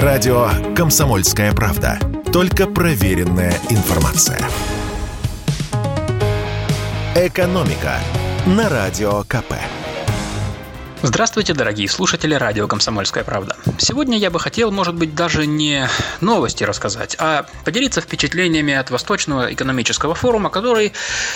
Радио «Комсомольская правда». Только проверенная информация. «Экономика» на Радио КП. Здравствуйте, дорогие слушатели радио «Комсомольская правда». Сегодня я бы хотел, может быть, даже не новости рассказать, а поделиться впечатлениями от Восточного экономического форума, который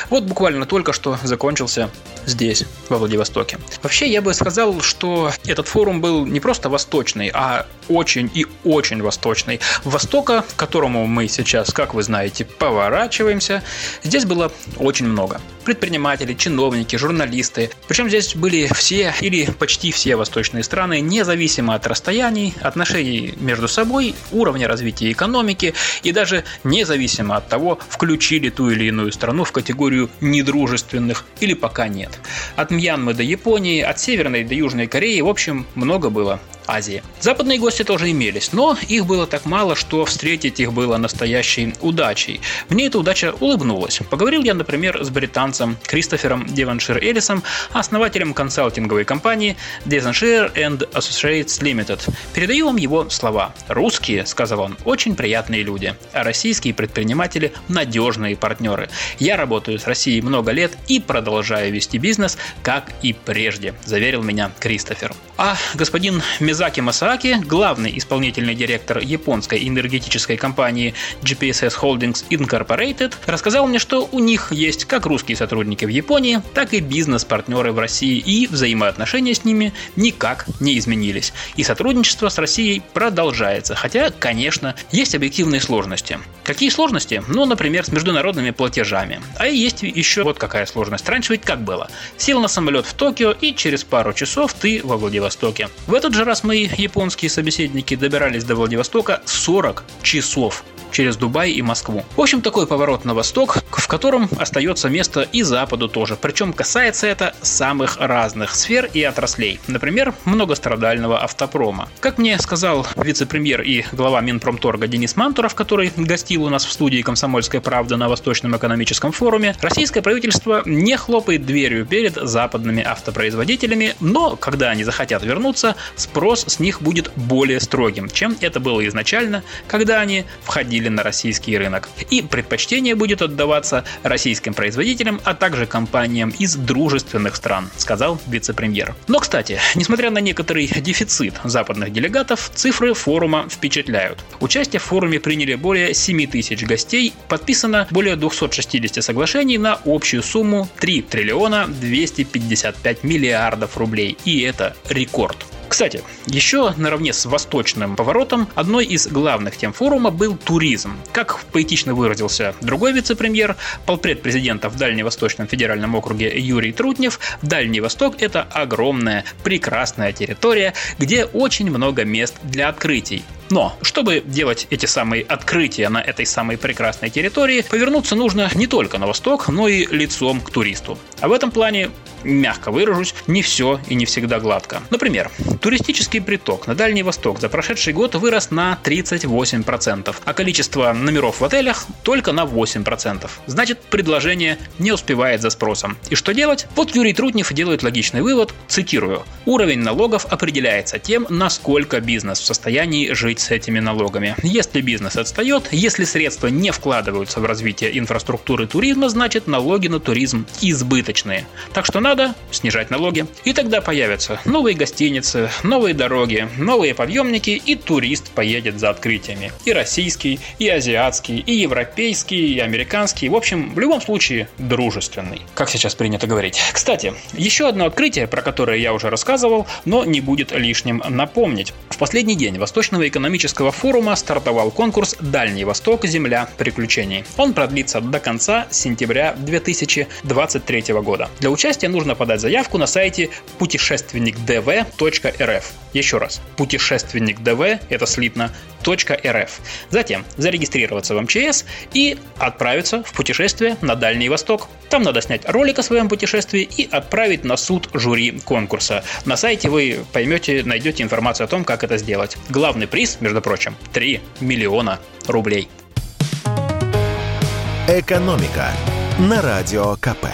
вот буквально только что закончился здесь, во Владивостоке. Вообще, я бы сказал, что этот форум был не просто восточный, а очень и очень восточный. Востока, к которому мы сейчас, как вы знаете, поворачиваемся, здесь было очень много. Предприниматели, чиновники, журналисты. Причем здесь были все или почти все восточные страны, независимо от расстояний, отношений между собой, уровня развития экономики и даже независимо от того, включили ту или иную страну в категорию недружественных или пока нет. От Мьянмы до Японии, от Северной до Южной Кореи, в общем, много было. Азии. Западные гости тоже имелись, но их было так мало, что встретить их было настоящей удачей. Мне эта удача улыбнулась. Поговорил я, например, с британцем Кристофером Деваншир Эллисом, основателем консалтинговой компании Devonshire and Associates Limited. Передаю вам его слова. «Русские, — сказал он, — очень приятные люди, а российские предприниматели – надежные партнеры. Я работаю с Россией много лет и продолжаю вести бизнес, как и прежде», – заверил меня Кристофер. А господин Мизаки Масааки, главный исполнительный директор японской энергетической компании GPSS Holdings Incorporated, рассказал мне, что у них есть как русские сотрудники в Японии, так и бизнес-партнеры в России, и взаимоотношения с ними никак не изменились. И сотрудничество с Россией продолжается, хотя, конечно, есть объективные сложности. Какие сложности? Ну, например, с международными платежами. А есть еще вот какая сложность. Раньше ведь как было? Сел на самолет в Токио, и через пару часов ты во Владивостоке. В этот же раз мои японские собеседники добирались до Владивостока 40 часов через Дубай и Москву. В общем, такой поворот на восток, в котором остается место и Западу тоже. Причем касается это самых разных сфер и отраслей. Например, многострадального автопрома. Как мне сказал вице-премьер и глава Минпромторга Денис Мантуров, который гостил у нас в студии «Комсомольская правда» на Восточном экономическом форуме, российское правительство не хлопает дверью перед западными автопроизводителями, но когда они захотят вернуться, спрос с них будет более строгим, чем это было изначально, когда они входили выходили на российский рынок. И предпочтение будет отдаваться российским производителям, а также компаниям из дружественных стран, сказал вице-премьер. Но, кстати, несмотря на некоторый дефицит западных делегатов, цифры форума впечатляют. Участие в форуме приняли более 7 тысяч гостей, подписано более 260 соглашений на общую сумму 3 триллиона 255 миллиардов рублей. И это рекорд. Кстати, еще наравне с восточным поворотом одной из главных тем форума был туризм. Как поэтично выразился другой вице-премьер, полпред президента в Дальневосточном федеральном округе Юрий Трутнев, Дальний Восток – это огромная, прекрасная территория, где очень много мест для открытий. Но, чтобы делать эти самые открытия на этой самой прекрасной территории, повернуться нужно не только на восток, но и лицом к туристу. А в этом плане мягко выражусь, не все и не всегда гладко. Например, туристический приток на Дальний Восток за прошедший год вырос на 38%, а количество номеров в отелях только на 8%. Значит, предложение не успевает за спросом. И что делать? Вот Юрий Трутнев делает логичный вывод, цитирую. Уровень налогов определяется тем, насколько бизнес в состоянии жить с этими налогами. Если бизнес отстает, если средства не вкладываются в развитие инфраструктуры туризма, значит налоги на туризм избыточные. Так что надо надо снижать налоги. И тогда появятся новые гостиницы, новые дороги, новые подъемники, и турист поедет за открытиями. И российский, и азиатский, и европейский, и американский. В общем, в любом случае, дружественный. Как сейчас принято говорить. Кстати, еще одно открытие, про которое я уже рассказывал, но не будет лишним напомнить. В последний день Восточного экономического форума стартовал конкурс «Дальний Восток. Земля приключений». Он продлится до конца сентября 2023 года. Для участия нужно подать заявку на сайте путешественникдв.рф. Еще раз, путешественникдв, это слитно, .рф. Затем зарегистрироваться в МЧС и отправиться в путешествие на Дальний Восток. Там надо снять ролик о своем путешествии и отправить на суд жюри конкурса. На сайте вы поймете, найдете информацию о том, как это сделать. Главный приз, между прочим, 3 миллиона рублей. Экономика на радио КП.